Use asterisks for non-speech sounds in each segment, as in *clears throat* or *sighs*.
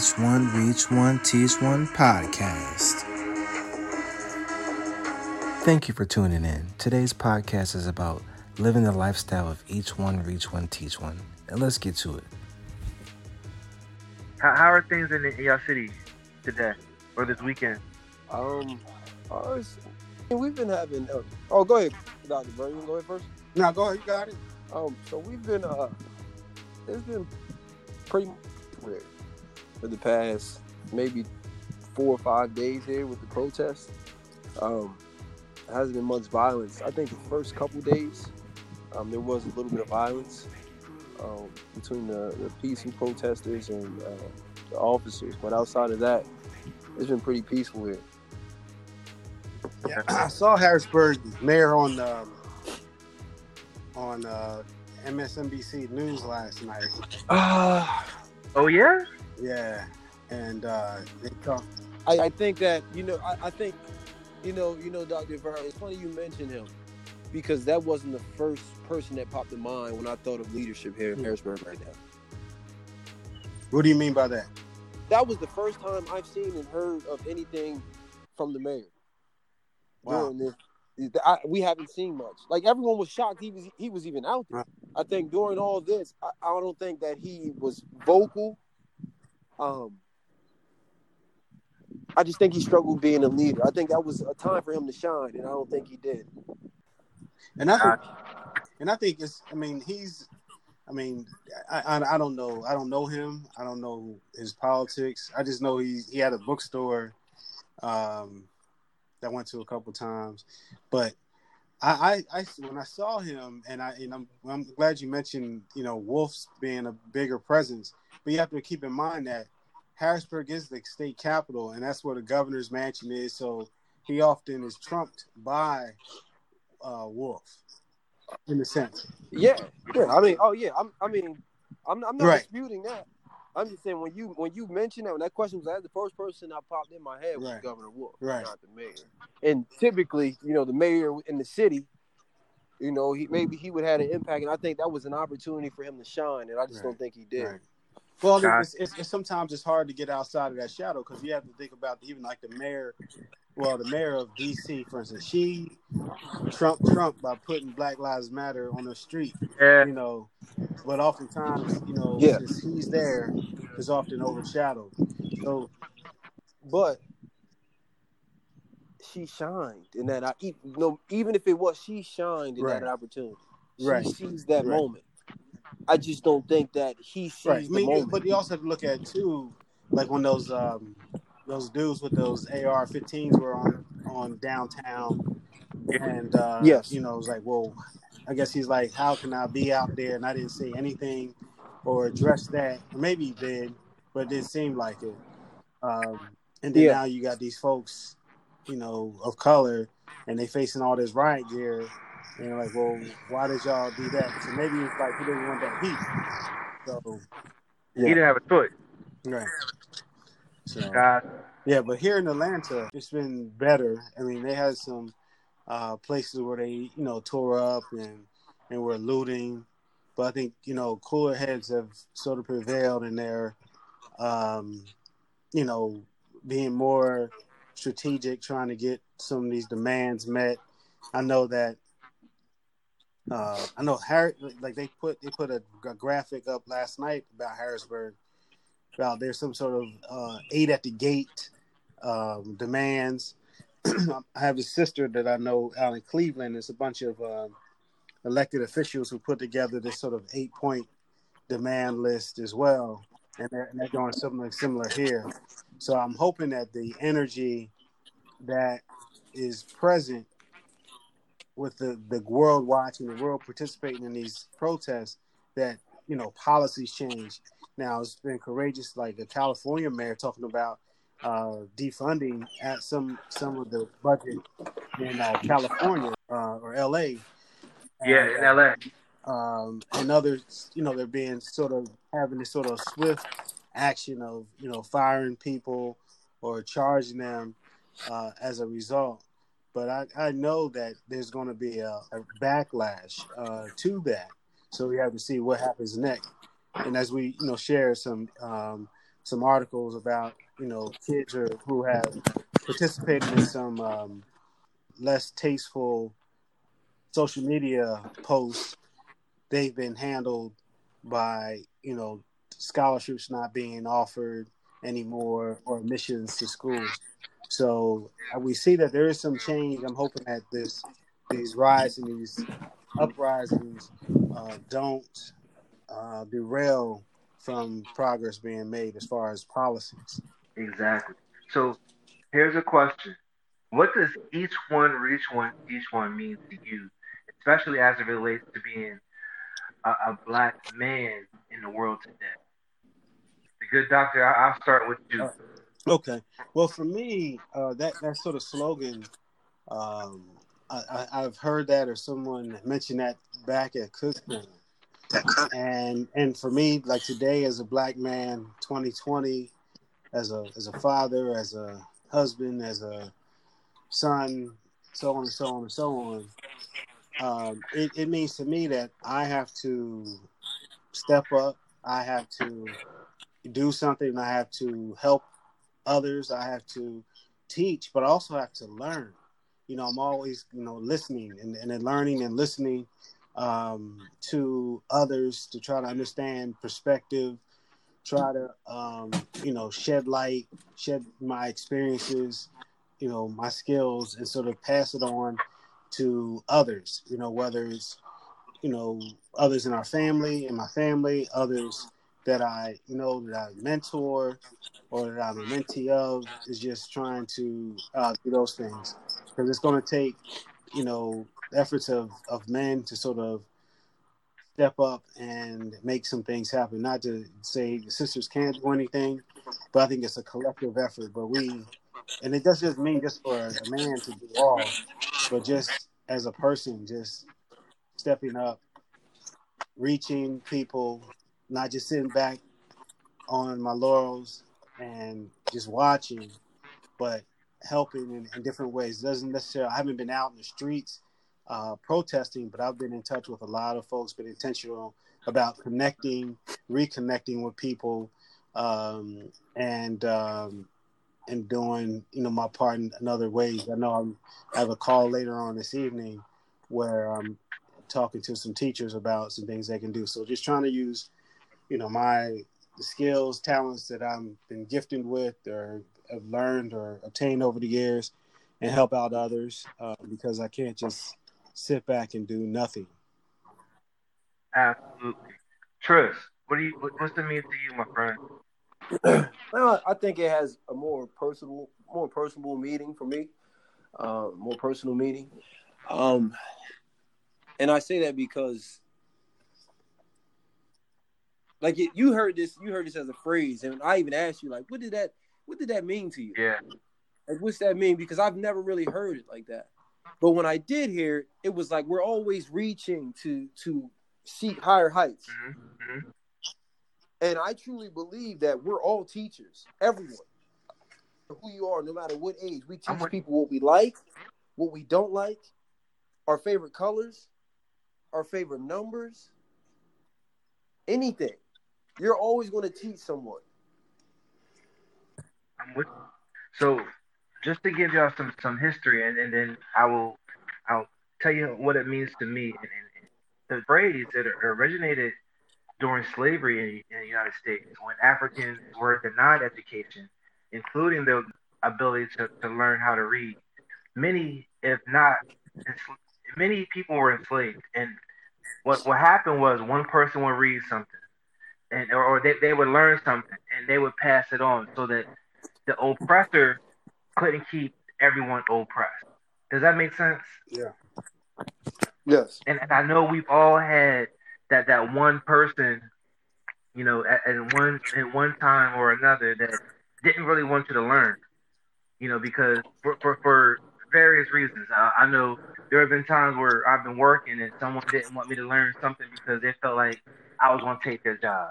Each One, Reach One, Teach One podcast. Thank you for tuning in. Today's podcast is about living the lifestyle of each one, reach one, teach one. And let's get to it. How, how are things in, in your city today or this weekend? Um, uh, it's- we've been having. Uh, oh, go ahead, Doctor Bird. You go ahead first. No, go ahead. You got it. Um, so we've been. Uh, it's been pretty weird for the past maybe four or five days here with the protests. Um, it hasn't been much violence. I think the first couple days, um, there was a little bit of violence um, between the, the peaceful protesters and uh, the officers, but outside of that, it's been pretty peaceful here. Yeah, I saw Harrisburg mayor on um, on uh, MSNBC News last night. Ah. Oh yeah, Yeah, and uh, they talk. I, I think that you know I, I think you know you know Dr. Ver, it's funny you mentioned him because that wasn't the first person that popped in mind when I thought of leadership here in Hmm. Harrisburg right now. What do you mean by that? That was the first time I've seen and heard of anything from the mayor. Wow. During this, I, we haven't seen much. Like everyone was shocked he was he was even out there. I think during all this, I, I don't think that he was vocal. Um, I just think he struggled being a leader. I think that was a time for him to shine, and I don't think he did. And I think, and I think it's. I mean, he's. I mean, I, I I don't know. I don't know him. I don't know his politics. I just know he he had a bookstore, um, that went to a couple times, but. I, I, I when I saw him and I and I'm I'm glad you mentioned you know Wolf's being a bigger presence, but you have to keep in mind that Harrisburg is the state capital and that's where the governor's mansion is. So he often is trumped by uh, Wolf in a sense. Yeah, yeah. I mean, oh yeah. I'm, I mean, I'm, I'm not Right. disputing that. I'm just saying when you when you mentioned that when that question was asked, the first person that popped in my head was Right. Governor Wolf, Right. not the mayor. And typically, you know, the mayor in the city, you know, he maybe he would have an impact, and I think that was an opportunity for him to shine, and I just Right. don't think he did. Right. Well, it's, it's, it's sometimes it's hard to get outside of that shadow because you have to think about even like the mayor. Well, the mayor of D.C., for instance, she Trump Trump by putting Black Lives Matter on the street. yeah. You know, but oftentimes, you know, Yeah. since he's there, is often overshadowed. So But she shined in that. I you know, even if it was she shined in Right. that opportunity. She Right. sees that Right. moment. I just don't think that he sees right. I mean, moment. but you also have to look at too, like when those um those dudes with those AR-15s were on on downtown, and uh, Yes. you know, it was like, well, I guess he's like, how can I be out there and I didn't say anything or address that? Or maybe he did, but it didn't seem like it. Um, and then Yeah. now you got these folks, you know, of color, and they facing all this riot gear. And you're like, well, why did y'all do that? So maybe it's like he didn't want that heat. So He didn't have a choice. Right. So God, yeah, but here in Atlanta, it's been better. I mean, they had some uh, places where they, you know, tore up and and were looting, but I think you know cooler heads have sort of prevailed in their, um, you know, being more strategic, trying to get some of these demands met. I know that. Uh, I know Harry, like they put they put a, a graphic up last night about Harrisburg about there's some sort of uh, eight at the gate um, demands. *clears throat* I have a sister that I know out in Cleveland. There's a bunch of um, elected officials who put together this sort of eight point demand list as well, and they're, and they're doing something similar here. So I'm hoping that the energy that is present with the, the world watching, the world participating in these protests, that you know policies change. Now it's been courageous, like the California mayor talking about uh, defunding at some some of the budget in uh, California uh, or LA. yeah, in L.A. um, and others, you know, they're being sort of having this sort of swift action of, you know, firing people or charging them uh, as a result. But I, I know that there's going to be a, a backlash uh, to that. So we have to see what happens next. And as we, you know, share some um, some articles about you know kids who have participated in some um, less tasteful social media posts. They've been handled by you know scholarships not being offered anymore or admissions to schools. So uh, we see that there is some change. I'm hoping that this these rise and these uprisings uh, don't uh, derail from progress being made as far as policies. Exactly. So here's a question. What does each one reach one each one mean to you, especially as it relates to being a, a black man in the world today? The good doctor, I, will start with you. Okay. Well, for me, uh, that that sort of slogan, um, I, have heard that or someone mentioned that back at Cookman. And and for me, like today, as a black man, 2020, as a as a father, as a husband, as a son, so on and so on and so on. Um, it, it means to me that I have to step up. I have to do something. I have to help others. I have to teach, but I also have to learn. You know, I'm always, you know, listening and, and learning and listening um, to others to try to understand perspective, try to, um, you know, shed light, shed my experiences, you know, my skills, and sort of pass it on to others. You know, whether it's, you know, others in our family, in my family, others that I, you know, that I mentor or that I'm a mentee of is just trying to uh, do those things because it's going to take, you know, efforts of, of men to sort of step up and make some things happen. Not to say the sisters can't do anything, but I think it's a collective effort. But we, and it doesn't just mean just for a man to do all, but just as a person, just stepping up, reaching people, not just sitting back on my laurels and just watching, but helping in, in different ways. It doesn't necessarily. I haven't been out in the streets uh, protesting, but I've been in touch with a lot of folks, been intentional about connecting, reconnecting with people, um, and um, and doing you know my part in, in other ways. I know I'm, I have a call later on this evening where I'm talking to some teachers about some things they can do. So just trying to use you know my skills, talents that I'm been gifted with or have learned or attained over the years, and help out others uh, because I can't just sit back and do nothing. Absolutely. Tris, what do you what's the mean to you, my friend? *clears throat* well, I think it has a more personal, more personal meaning for me, uh, more personal meaning. Um, and I say that because, like, it, you heard this, you heard this as a phrase, and I even asked you, like, what did that, what did that mean to you? Yeah. Like, what's that mean? Because I've never really heard it like that. But when I did hear it, it was like we're always reaching to to seek higher heights. Mm-hmm. mm-hmm. And I truly believe that we're all teachers, everyone. Who you are, no matter what age, we teach people what we like, what we don't like, our favorite colors, our favorite numbers, anything. You're always going to teach someone. So just to give y'all some some history, and, and then I will I'll tell you what it means to me. And, and the phrase that originated during slavery in, in the United States, when Africans were denied education, including the ability to, to learn how to read, many, if not, many people were enslaved. And what what happened was one person would read something, and or, or they, they would learn something, and they would pass it on, so that the oppressor couldn't keep everyone oppressed. Does that make sense? Yeah. Yes. And, and I know we've all had that that one person, you know, at, at one at one time or another that didn't really want you to learn, you know, because for for, for various reasons. I, I know there have been times where I've been working and someone didn't want me to learn something because they felt like I was going to take their job,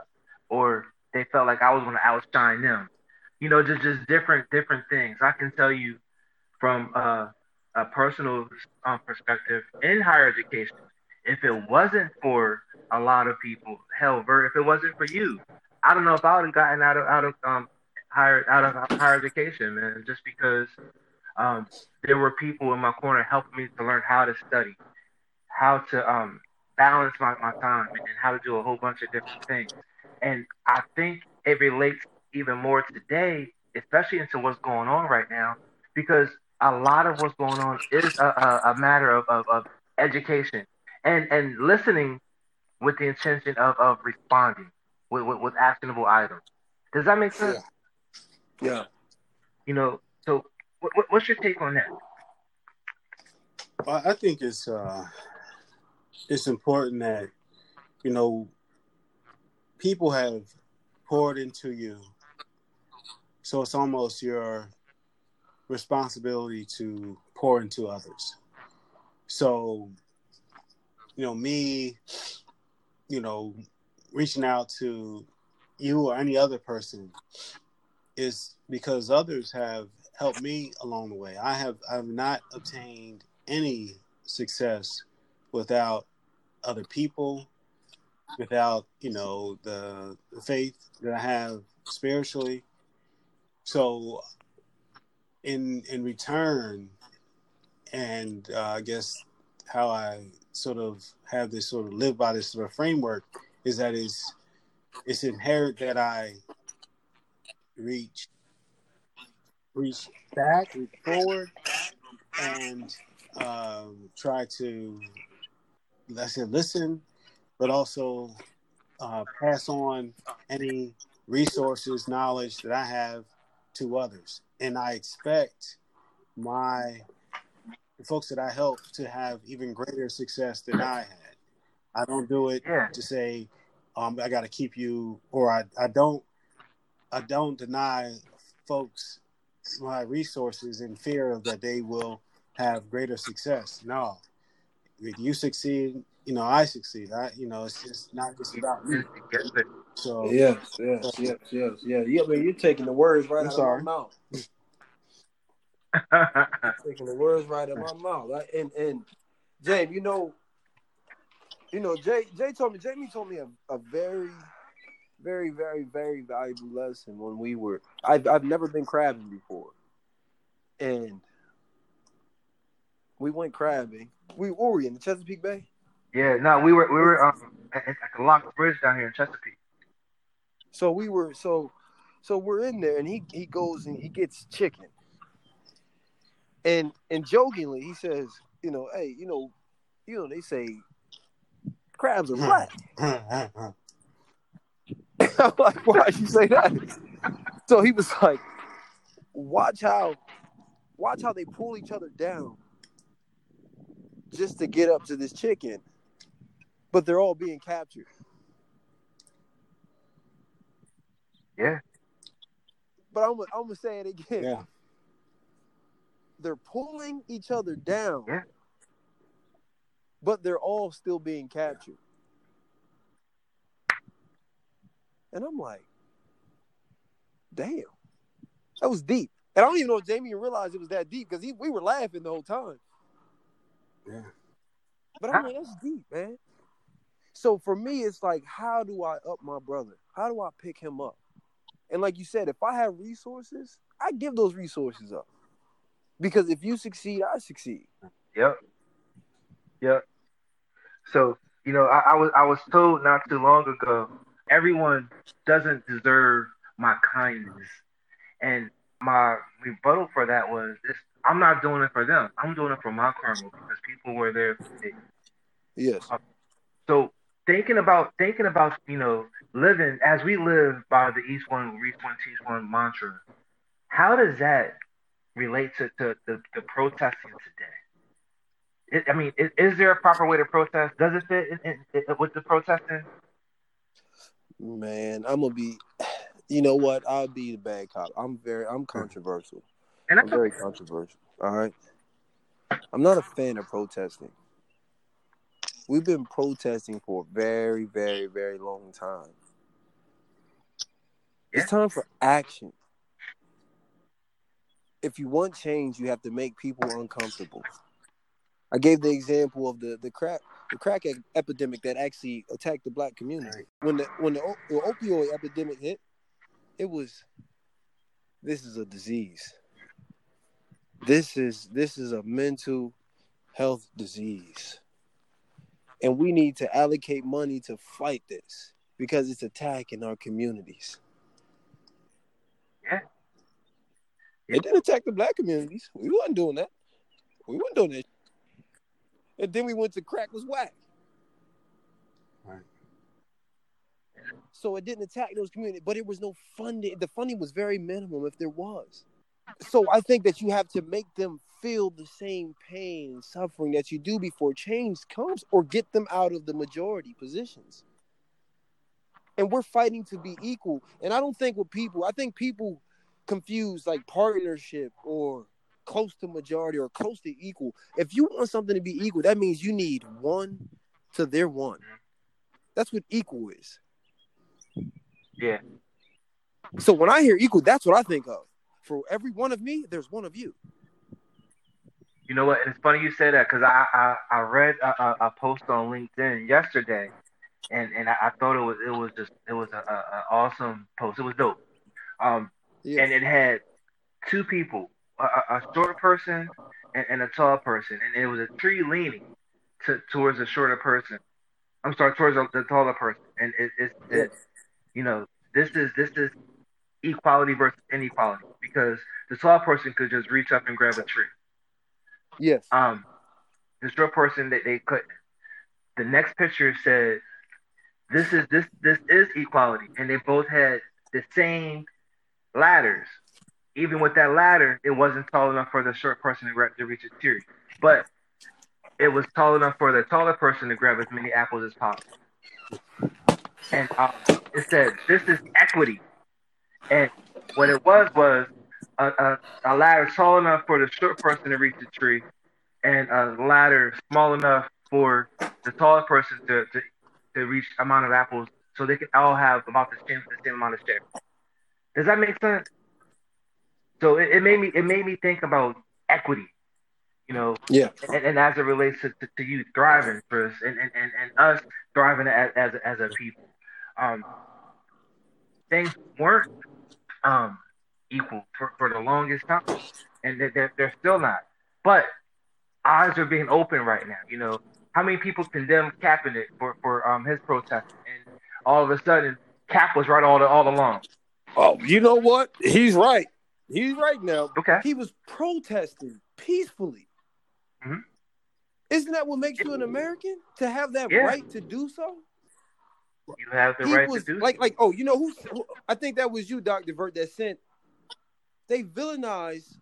or they felt like I was going to outshine them you know, just just different different things. I can tell you from uh, a personal um, perspective in higher education, if it wasn't for a lot of people, hell, if it wasn't for you, I don't know if I would have gotten out of out of um higher out of higher education, man, just because um there were people in my corner helping me to learn how to study, how to um balance my, my time and how to do a whole bunch of different things. And I think it relates even more today, especially into what's going on right now, because a lot of what's going on is a, a, a matter of, of, of education and, and listening with the intention of, of responding with, with, with actionable items. Does that make sense? Yeah. yeah. You know, so what, what's your take on that? I think it's uh, it's important that you know people have poured into you, so it's almost your responsibility to pour into others. So, you know, me, you know, reaching out to you or any other person is because others have helped me along the way. I have I have not obtained any success without other people, without you know the, the faith that I have spiritually. So, in in return, and uh, I guess how I sort of have this sort of live by this sort of framework is that it's it's inherent that I reach reach back, reach forward, and um, try to let's say listen, but also uh, pass on any resources, knowledge that I have to others, and I expect my the folks that I help to have even greater success than I had. I don't do it Yeah. to say um, I got to keep you, or I, I don't I don't deny folks my resources in fear of that they will have greater success. No, if you succeed, you know I succeed. I you know it's just not just about me. Yes, but- So Yes, yes, yes, yes, yeah. Yeah, man, you're taking the words right I'm out sorry. of my mouth. *laughs* taking the words right out of my mouth. Like, And and James, you know, you know, Jay Jay told me Jamie told me a, a very, very, very, very valuable lesson when we were I've I've never been crabbing before. And we went crabbing. We were we in the Chesapeake Bay? Yeah, no, we were we were um at, at the Lock Bridge down here in Chesapeake. So we were so so we're in there and he he goes and he gets chicken. And and jokingly he says, you know, hey, you know, you know, they say crabs are black. *laughs* I'm like, why'd you say that? So he was like, watch how watch how they pull each other down just to get up to this chicken. But they're all being captured. Yeah, But I'm, I'm gonna say it again. yeah, they're pulling each other down. Yeah. But they're all still being captured. And I'm like, damn. That was deep. And I don't even know if Jamie realized it was that deep because we were laughing the whole time. yeah. But I'm like, that's deep, man. So for me, it's like, how do I up my brother? How do I pick him up? And like you said, if I have resources, I give those resources up. Because if you succeed, I succeed. Yep. Yep. So, you know, I, I was I was told not too long ago, everyone doesn't deserve my kindness. And my rebuttal for that was this I'm not doing it for them. I'm doing it for my karma because people were there for me. Yes. So thinking about thinking about, you know, living as we live by the each one reach one teach one mantra, how does that relate to, to the, the protesting today? It, I mean, is, is there a proper way to protest? Does it fit in, in, in- with the protesting? Man, I'm gonna be you know what? I'll be the bad cop. I'm very I'm controversial. And I'm that's very controversial. All right. I'm not a fan of protesting. We've been protesting for a very, very, very long time. It's time for action. If you want change, you have to make people uncomfortable. I gave the example of the the crack the crack epidemic that actually attacked the black community. When the when the, the opioid epidemic hit, it was this is a disease. This is this is a mental health disease. And we need to allocate money to fight this because it's attacking our communities. Yeah. It didn't attack the black communities. We wasn't doing that. We weren't doing that. And then we went to crack was whack. Right. So it didn't attack those communities, but it was no funding. The funding was very minimum if there was. So I think that you have to make them feel the same pain and suffering that you do before change comes or get them out of the majority positions. And we're fighting to be equal. And I don't think with people, I think people confuse like partnership or close to majority or close to equal. If you want something to be equal, that means you need one to their one. That's what equal is. Yeah. So when I hear equal, that's what I think of. For every one of me, there's one of you. You know what? And it's funny you say that because I, I I read a, a, a post on LinkedIn yesterday, and and I, I thought it was it was just it was a, a, a awesome post. It was dope. Um, Yeah. and it had two people, a, a short person and, and a tall person, and it was a tree leaning to towards the shorter person. I'm sorry, towards the, the taller person, and it, it's it, you know this is this is equality versus inequality because the tall person could just reach up and grab a tree. yes. Um, the short person that they couldn't. The next picture said, "This is this this is equality," and they both had the same ladders. Even with that ladder, it wasn't tall enough for the short person to, grab, to reach a tree, but it was tall enough for the taller person to grab as many apples as possible. And um, it said, "This is equity," and what it was was a, a, a ladder tall enough for the short person to reach the tree, and a ladder small enough for the taller person to, to, to reach amount of apples so they can all have about the same the same amount of share. Does that make sense? So it, it made me it made me think about equity, you know, Yeah. and, and as it relates to, to, to you thriving first and, and, and, and us thriving as, as, a- as a people. Um, things weren't um, equal for, for the longest time, and they're, they're, they're still not. But eyes are being open right now. You know, how many people condemned Kaepernick for, for um, his protest, and all of a sudden, Cap was right all, the, all along. Oh, you know what? He's right. He's right now. Okay. He was protesting peacefully. Mhm. Isn't that what makes you an American? To have that Yeah. right to do so? You have the he right was to do like like oh you know who, who I think that was you Dr. Vert that sent they villainize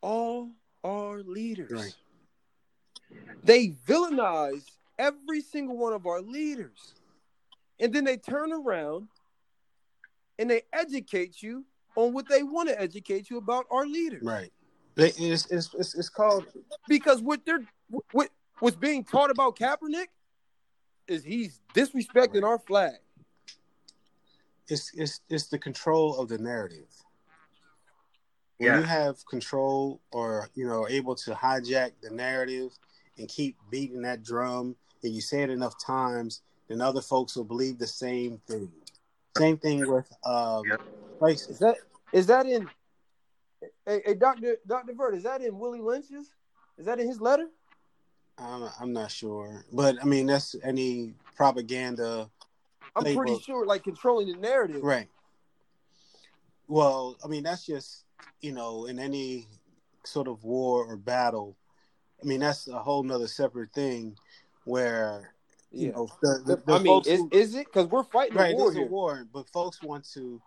all our leaders. Right. They villainize every single one of our leaders. And then they turn around and they educate you on what they want to educate you about our leaders. Right. They- It's, it's, it's, it's called Because what they're what what's being taught about Kaepernick is he's disrespecting our flag. it's, it's, it's the control of the narrative. When Yeah. you have control or, you know, able to hijack the narrative and keep beating that drum and you say it enough times, then other folks will believe the same thing. Same thing with um, Yep. racism. Is that is that in hey, hey Dr. Dr. Vert, is that in Willie Lynch's? Is that in his letter? I'm, I'm not sure, but I mean that's any propaganda, I'm pretty sure like controlling the narrative. right? Well, I mean that's just you know in any sort of war or battle. I mean that's a whole nother separate thing where you Yeah. know the, the, the I mean, is, who- is it because we're fighting right a war here? a war, but folks want to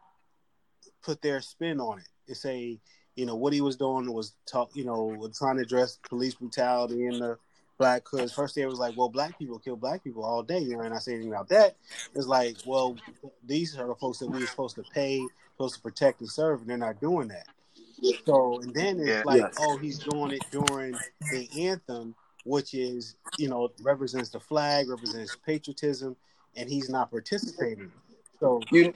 put their spin on it and say you know what he was doing was talk you know trying to address police brutality in the black hoods. First day it was like, well, black people kill black people all day. You know, and I say anything about that. It's like, well, these are the folks that we're supposed to pay, supposed to protect and serve, and they're not doing that. So, and then it's Yeah. like, Yes. oh, he's doing it during the anthem, which is, you know, represents the flag, represents patriotism, and he's not participating. So, You,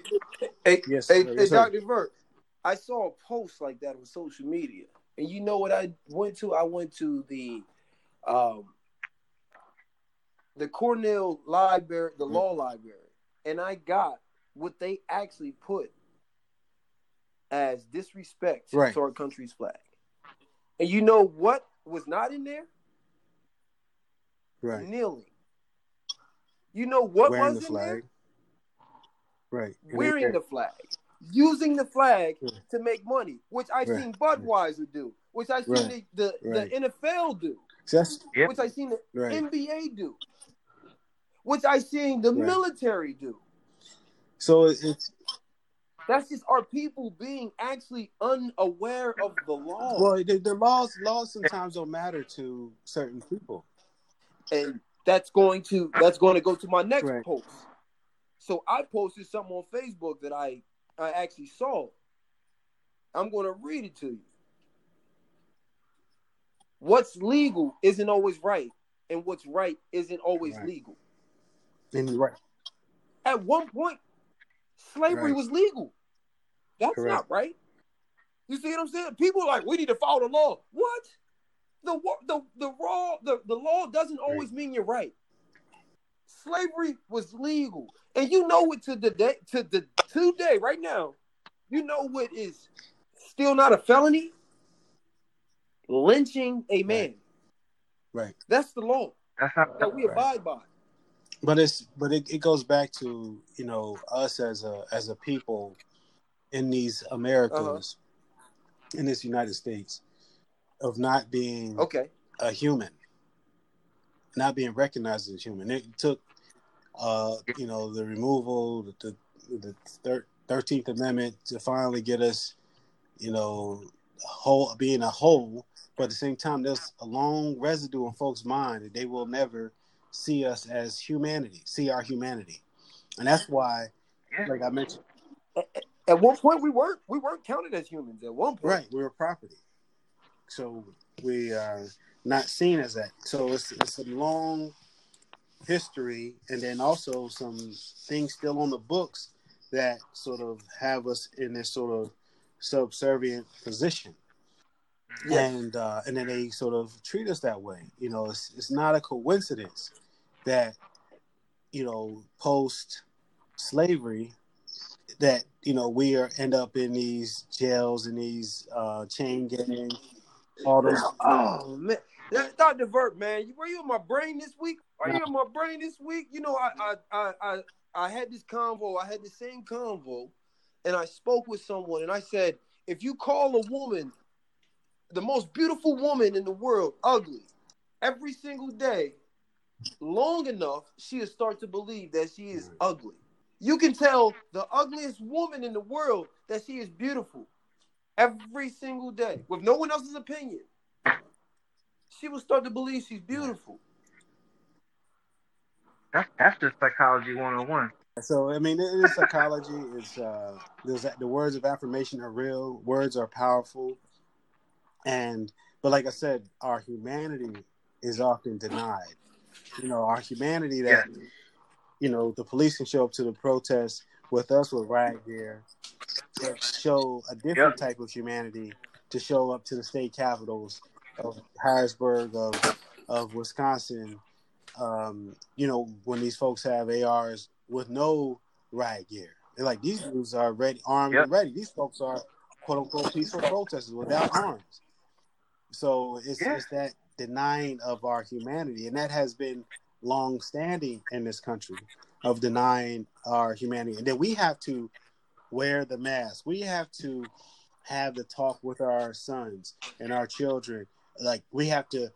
hey, Yes, hey, sir. hey Yes, sir. Dr. Burke, I saw a post like that on social media, and you know what I went to? I went to the um, the Cornell library, the Mm. law library, and I got what they actually put as disrespect Right. to our country's flag. And you know what was not in there? Right. Kneeling. You know what Wearing was the in there? flag. Right. Wearing the flag, using the flag Yeah. to make money, which I've Right. seen Budweiser do, which I've seen Right. the, the, Right. the NFL do, that's Yep. which I've seen the right. NBA do, which I've seen the Right. military do. So it's That's just our people being actually unaware of the law. well, the, the laws laws sometimes don't matter to certain people. and that's going to that's going to go to my next Right. post. So I posted something on Facebook that I I actually saw. I'm going to read it to you. What's legal isn't always right, and what's right isn't always Right. legal. And right. At one point, slavery Right. was legal. That's Correct. not right. You see what I'm saying? People are like, we need to follow the law. What? The the the law the, the law doesn't always mean you're right. Slavery was legal, and you know it to the day to the today right now. You know what is still not a felony? Lynching a man. Right. That's the law That's not. that we Right. abide by. But it's but it, it goes back to you know us as a as a people in these Americas in this United States of not being Okay. a human, not being recognized as human. It took uh you know the removal the the thirteenth Amendment to finally get us you know whole being a whole, but at the same time there's a long residue in folks' mind that they will never see us as humanity, see our humanity, and that's why, Yeah. like I mentioned, At one point, we weren't we weren't counted as humans. At one point, right, we were property, so we are not seen as that. So it's it's a long history, and then also some things still on the books that sort of have us in this sort of subservient position. Yes. and uh, and then they sort of treat us that way. You know, it's it's not a coincidence that you know post slavery that you know we are end up in these jails and these uh, chain gangs, all those. Oh man, Yeah, Dr. Vert, man, were you in my brain this week? Are you in my brain this week? You know, I I I, I had this convo. I had the same convo, and I spoke with someone, and I said, if you call a woman the most beautiful woman in the world ugly every single day, long enough, she'll start to believe that she is ugly. You can tell the ugliest woman in the world that she is beautiful every single day with no one else's opinion. She will start to believe she's beautiful. That's that's just psychology 101. So I mean, it is psychology. It's uh, there's the words of affirmation are real. Words are powerful, and but like I said, our humanity is often denied. You know, our humanity that you know the police can show up to the protest with us with riot gear, but show a different Yep. type of humanity to show up to the state capitals of Harrisburg of of Wisconsin. Um, you know, when these folks have ARs with no riot gear, they're like these dudes are ready, armed Yep. and ready. These folks are quote unquote peaceful protesters without arms. So it's Yeah. it's that denying of our humanity, and that has been long standing in this country of denying our humanity. And then we have to wear the mask. We have to have the talk with our sons and our children. Like we have to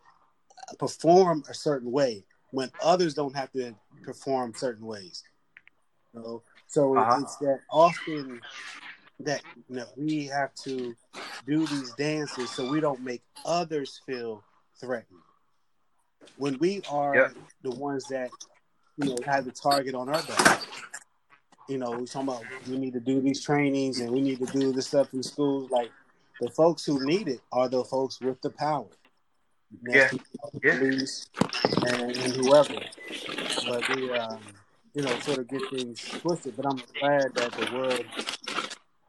perform a certain way when others don't have to perform certain ways. You know? So Uh-huh. it's that often that you know, we have to do these dances so we don't make others feel threatened. When we are Yep. the ones that you know have the target on our back, you know, we're talking about we need to do these trainings and we need to do this stuff in schools. Like the folks who need it are the folks with the power. Yeah. Yeah. police and, and whoever. But we, um, you know, sort of get things twisted. But I'm glad that the world,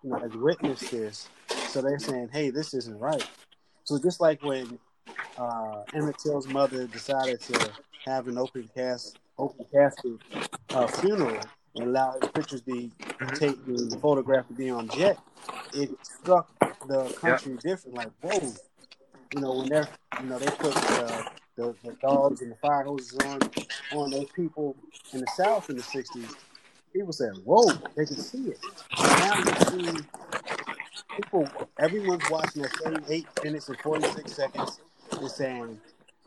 you know, has witnessed this. So they're saying, "Hey, this isn't right." So just like when uh, Emmett Till's mother decided to have an open cast open casket uh, funeral and allowed his pictures be taken, the photograph to be on jet, it struck the country different. Like, whoa, you know, when they're, you know, they put the, the, the dogs and the fire hoses on on those people in the South in the '60s. People said, "Whoa, they can see it." Now you see people, everyone's watching that same eight minutes and forty six seconds and saying,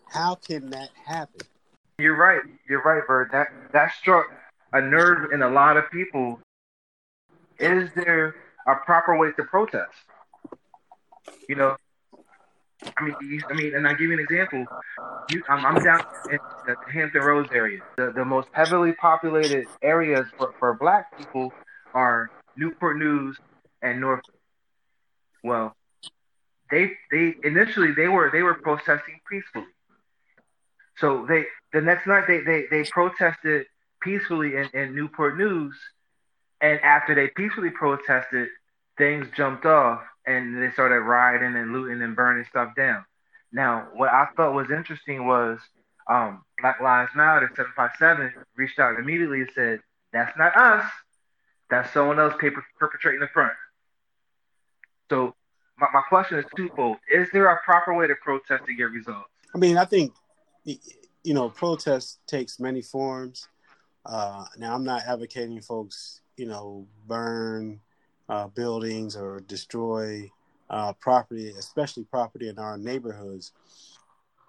"How can that happen?" You're right. You're right, Bird. That that struck a nerve in a lot of people. Is there a proper way to protest? You know, I mean, you, I mean, and I give you an example. You, I'm, I'm down in the Hampton Roads area. The the most heavily populated areas for, for Black people are Newport News and Norfolk. Well, they they initially they were they were protesting peacefully. So they the next night they they, they protested peacefully in, in Newport News, and after they peacefully protested, things jumped off and they started rioting and looting and burning stuff down. Now, what I thought was interesting was um, Black Lives Matter 757 reached out immediately and said, That's not us. That's someone else paper, perpetrating the front. So, my, my question is twofold Is there a proper way to protest to get results? I mean, I think you know, protest takes many forms. Uh, now, I'm not advocating folks, you know, burn uh, buildings or destroy uh, property, especially property in our neighborhoods.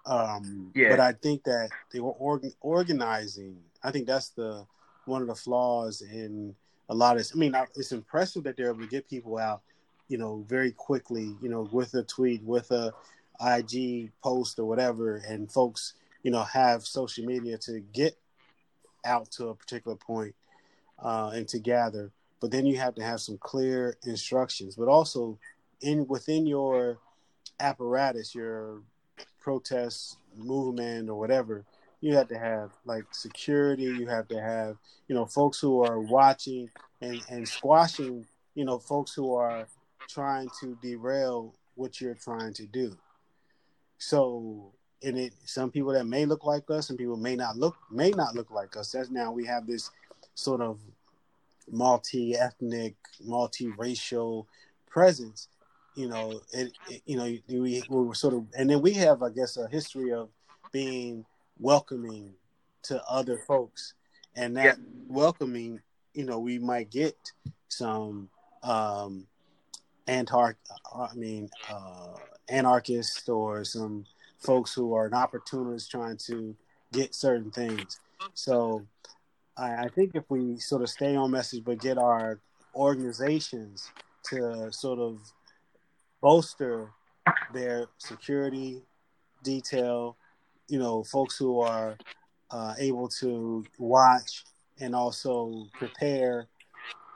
Um, Yeah. But I think that they were organ- organizing. I think that's the one of the flaws in a lot of. This. I mean, I- it's impressive that they're able to get people out, you know, very quickly. You know, with a tweet, with a IG post or whatever, and folks, you know, have social media to get out to a particular point, uh, and to gather. But then you have to have some clear instructions, but also in within your apparatus, your protest movement or whatever, you have to have like security. You have to have you know folks who are watching and and squashing you know folks who are trying to derail what you're trying to do. So in it, some people that may look like us, and people may not look may not look like us. That's now we have this sort of multi-ethnic, multi-racial presence. You know, it, it you know we we were sort of, and then we have, I guess, a history of being welcoming to other folks, and that Yeah. welcoming, you know, we might get some um antarch I mean uh anarchists or some folks who are an opportunist trying to get certain things. So I, I think if we sort of stay on message but get our organizations to sort of bolster their security detail, you know, folks who are uh, able to watch and also prepare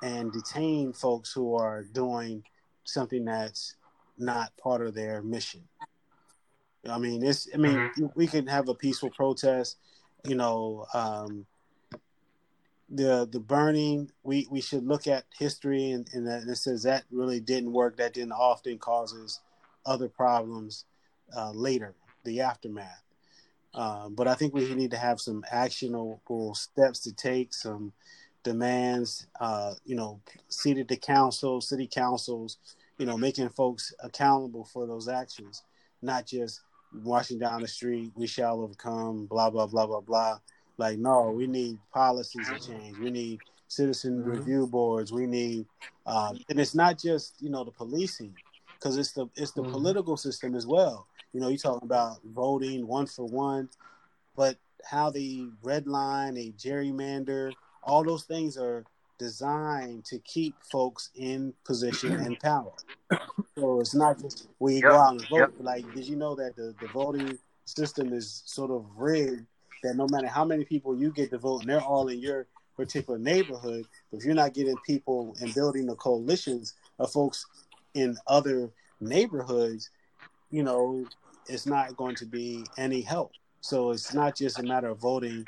and detain folks who are doing something that's not part of their mission. I mean, it's. I mean, we can have a peaceful protest. You know, um, the the burning. We we should look at history, and, and that it says that really didn't work. That didn't often causes other problems uh, later, the aftermath. Uh, but I think we need to have some actionable steps to take, some demands. Uh, you know, seated to council, city councils. You know, making folks accountable for those actions, not just washing down the street. We shall overcome. Blah blah blah blah blah. Like, no, we need policies to change. We need citizen Mhm. review boards. We need, um, and it's not just you know the policing, because it's the it's the Mhm. political system as well. You know, you're talking about voting one for one, but how they redline, they gerrymander, all those things are designed to keep folks in position and power. So it's not just we go out and vote. yep. Like, did you know that the, the voting system is sort of rigged? That no matter how many people you get to vote, and they're all in your particular neighborhood, if you're not getting people and building the coalitions of folks in other neighborhoods, you know, it's not going to be any help. So it's not just a matter of voting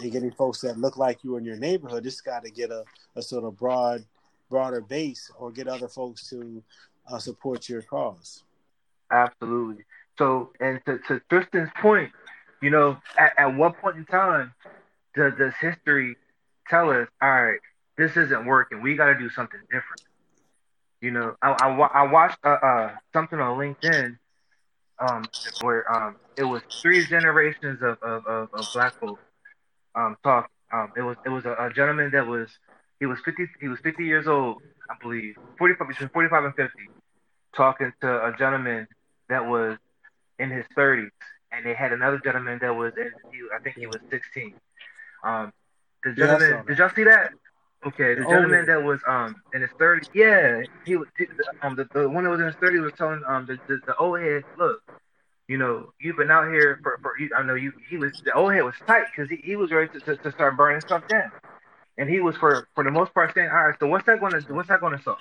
and getting folks that look like you in your neighborhood. It's got to get a, a sort of broad, broader base or get other folks to uh, support your cause. Absolutely. So, and to, to Tristan's point, you know, at, at one point in time, does, does history tell us, all right, this isn't working. We got to do something different. You know, I, I, I watched uh, uh, something on LinkedIn um, where um, it was three generations of, of, of, of black folks um, talk. Um, it was it was a, a, gentleman that was he was fifty he was fifty years old, I believe, forty five between forty five and fifty, talking to a gentleman that was in his thirties, and they had another gentleman that was in he, I think he was sixteen. Um, the gentleman, yeah, did y'all see that? Okay, the oh, gentleman that was um in his thirties, yeah, he was um the, the one that was in his thirties was telling um the, the, the old head, look, you know, you've been out here for, for I know you he was the old head was tight because he, he was ready to, to, to, start burning stuff down, and he was for for the most part saying, all right, so what's that going to what's that going to solve?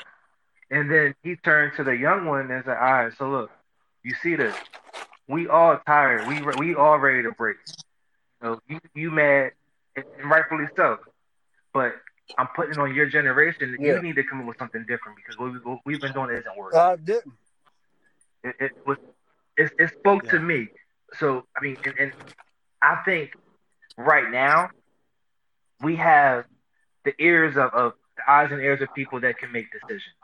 And then he turned to the young one and said, all right, so look, you see this, we all tired, we we all ready to break. So you you mad, and rightfully so, but I'm putting on your generation. Yeah. You need to come up with something different because what, we, what we've been doing isn't working. I didn't. It, it was. It, it spoke yeah. to me. So I mean, and, and I think right now we have the ears of, of the eyes and ears of people that can make decisions.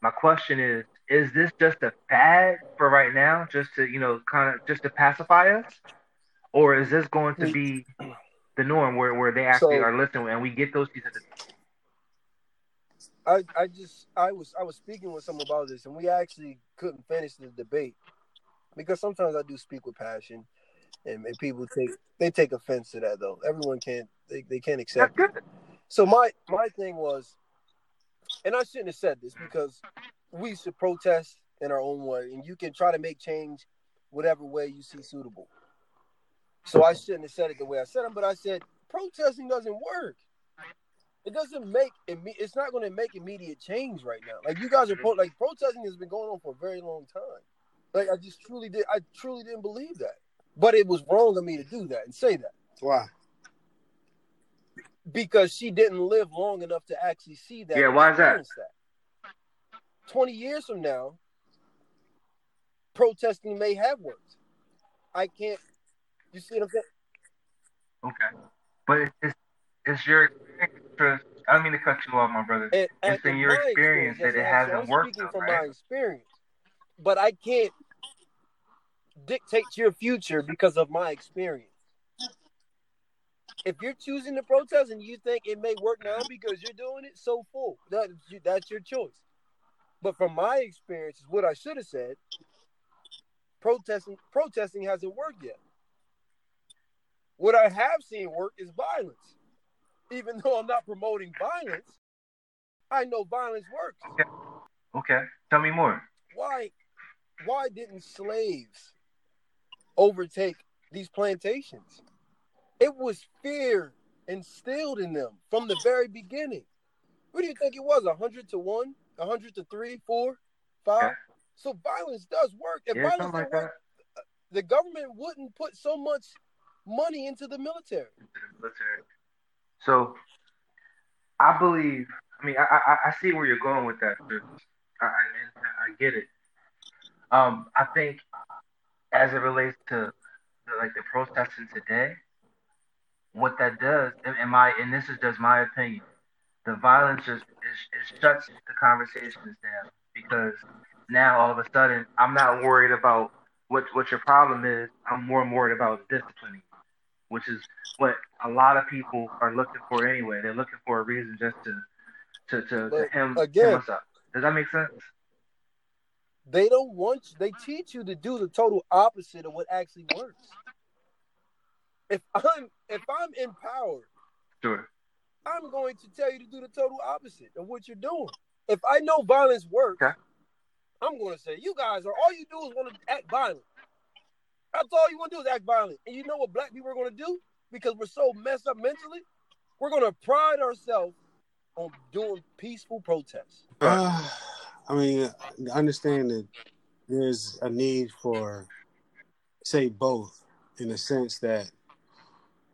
My question is: Is this just a fad for right now, just to you know, kind of just to pacify us, or is this going to be the norm where, where they actually so, are listening and we get those pieces I, I just I was I was speaking with someone about this and we actually couldn't finish the debate because sometimes I do speak with passion and, and people take they take offense to that though. Everyone can't they, they can't accept it. so my my thing was and I shouldn't have said this because we should protest in our own way and you can try to make change whatever way you see suitable so I shouldn't have said it the way I said it, but I said protesting doesn't work. It doesn't make it's not going to make immediate change right now. Like you guys are pro- like protesting has been going on for a very long time. Like I just truly did I truly didn't believe that. But it was wrong of me to do that and say that. Why? Because she didn't live long enough to actually see that. Yeah, why is that? that? 20 years from now, protesting may have worked. I can't you see what I'm saying? Okay, but it's it's your experience. I don't mean to cut you off, my brother. And, it's in your experience, that it hasn't worked. Speaking from right? my experience, but I can't dictate your future because of my experience. If you're choosing to protest and you think it may work now because you're doing it, so full. That, that's your choice. But from my experience, is what I should have said. Protesting, protesting hasn't worked yet. What I have seen work is violence. Even *laughs* though I'm not promoting violence, I know violence works. Okay. Okay. Tell me more. Why why didn't slaves overtake these plantations? It was fear instilled in them from the very beginning. What do you think it was? A hundred to one, hundred to three, four, five. Okay. So violence does work. If yeah, violence like work, the government wouldn't put so much money into the military. military. So I believe. I mean, I, I, I see where you're going with that. I, I, I get it. Um, I think as it relates to the, like the protesting today, what that does, in my and this is just my opinion, the violence just it, it shuts the conversations down because now all of a sudden I'm not worried about what what your problem is. I'm more worried about disciplining which is what a lot of people are looking for anyway. They're looking for a reason just to to to, to him, again, us up. Does that make sense? They don't want you. They teach you to do the total opposite of what actually works. If I'm if I'm in power, sure, I'm going to tell you to do the total opposite of what you're doing. If I know violence works, okay. I'm going to say you guys are all you do is want to act violent. That's all you want to do is act violent. And you know what black people are going to do? Because we're so messed up mentally, we're going to pride ourselves on doing peaceful protests. Uh, *sighs* I mean, I understand that there's a need for, say, both in the sense that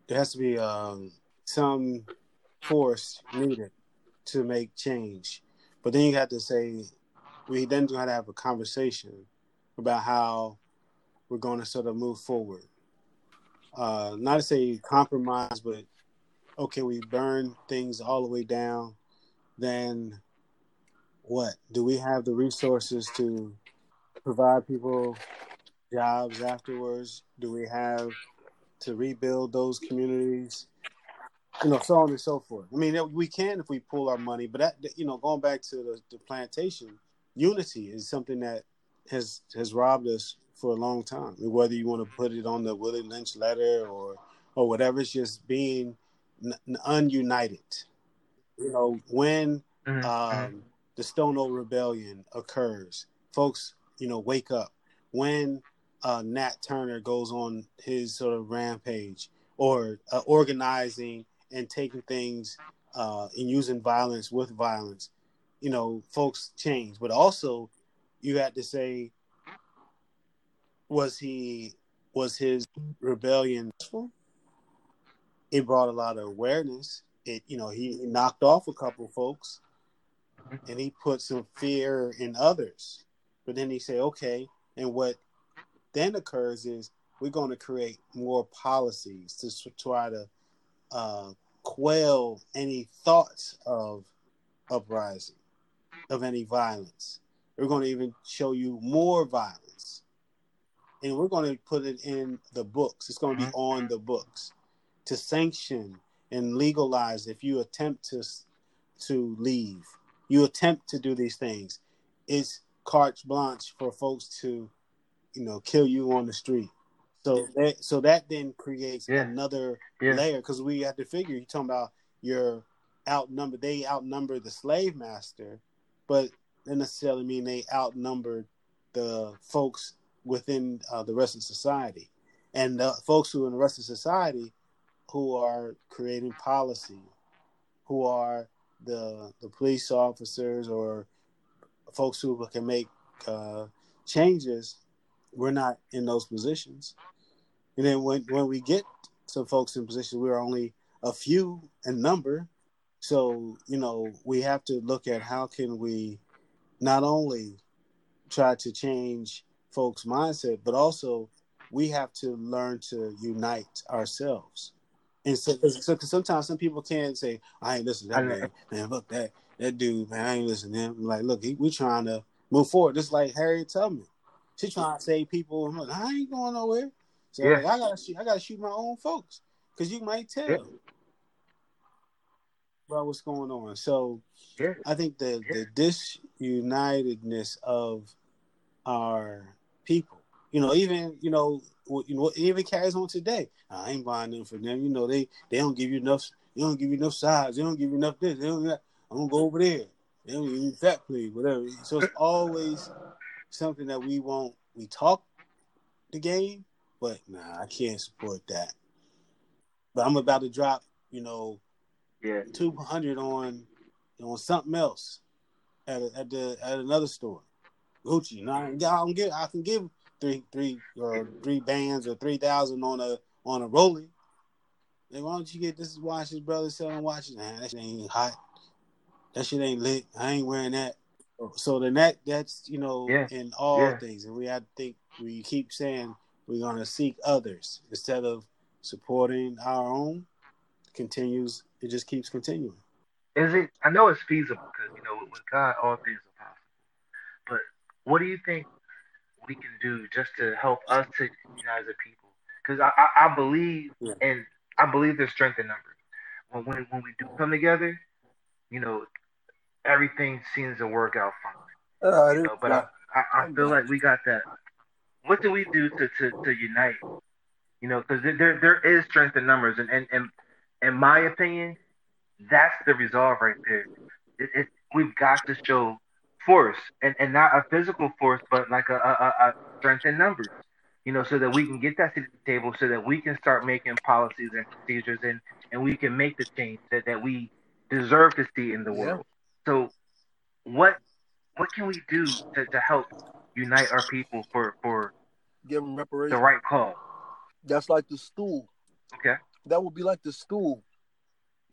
there has to be um, some force needed to make change. But then you have to say, we then got to have a conversation about how we're going to sort of move forward. Uh, not to say compromise, but okay, we burn things all the way down, then what? Do we have the resources to provide people jobs afterwards? Do we have to rebuild those communities? You know, so on and so forth. I mean, we can if we pull our money, but that, you know, going back to the, the plantation, unity is something that has has robbed us for a long time. Whether you want to put it on the Willie Lynch letter or or whatever, it's just being n- ununited. You know, when mm-hmm. um, the Stono Rebellion occurs, folks, you know, wake up. When uh, Nat Turner goes on his sort of rampage or uh, organizing and taking things uh, and using violence with violence, you know, folks change. But also, you had to say, was he was his rebellion? It brought a lot of awareness. It, you know, he knocked off a couple folks and he put some fear in others. But then he said, okay, and what then occurs is we're going to create more policies to try to uh, quell any thoughts of uprising, of any violence. We're going to even show you more violence. And we're going to put it in the books. It's going to be mm-hmm. on the books to sanction and legalize if you attempt to to leave you attempt to do these things, it's carte blanche for folks to, you know, kill you on the street. So that so that then creates yeah. another yeah. layer because we have to figure you're talking about your outnumbered. They outnumber the slave master, but doesn't necessarily mean they outnumbered the folks within uh, the rest of society, and the folks who are in the rest of society who are creating policy, who are the the police officers or folks who can make uh, changes, we're not in those positions. And then when when we get some folks in positions, we're only a few in number. So you know we have to look at how can we not only try to change folks' mindset, but also we have to learn to unite ourselves. And so, so cause sometimes some people can't say, I ain't listen to that man. Man, look that that dude, man, I ain't listening to him. I'm like, look, he, we trying to move forward. Just like Harriet Tubman. She trying to save people. Like, I ain't going nowhere. So yeah. I gotta shoot I gotta shoot my own folks. Cause you might tell yeah. about what's going on. So yeah. I think the the disunitedness of our people, you know, even, you know, you know, even carries on today. I ain't buying them for them. You know, they they don't give you enough. They don't give you enough size. They don't give you enough this. They don't. I'm gonna go over there. They don't even fat please, whatever. So it's always something that we won't. We talk the game, but nah, I can't support that. But I'm about to drop, you know, yeah, two hundred on on something else at a, at the at another store. Gucci. Now I don't get. I can give three three or three bands or three thousand on a on a rolling. Then why don't you get this watch his brother selling watches? Nah, that shit ain't hot. That shit ain't lit. I ain't wearing that. So then that that's you know yeah. in all yeah. things, and we to think we keep saying we're gonna seek others instead of supporting our own. Continues. It just keeps continuing. Is it? I know it's feasible because you know with God all things are possible. But what do you think we can do just to help us to unite as a people. Because I, I, I, believe yeah. and I believe there's strength in numbers. When, when when we do come together, you know, everything seems to work out fine. Uh, you know, but I, I, I feel like we got that. What do we do to, to, to unite? You know, because there there is strength in numbers, and and, and in my opinion, that's the resolve right there. It, it, we've got to show force and, and not a physical force, but like a, a, a strength in numbers, you know, so that we can get that to the table so that we can start making policies and procedures and, and we can make the change that, that we deserve to see in the world. So what what can we do to, to help unite our people for, for give them reparations the right call? That's like the stool. Okay. That would be like the stool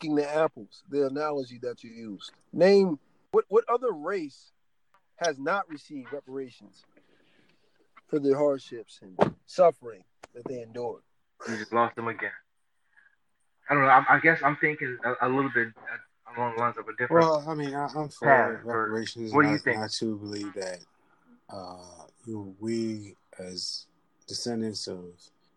picking the apples, the analogy that you used. Name what what other race has not received reparations for the hardships and suffering that they endured. You just lost them again. I don't know. I, I guess I'm thinking a, a little bit uh, along the lines of a different. Well, I mean, I, I'm for reparations. what do you I, think? I too believe that uh, you know, we as descendants of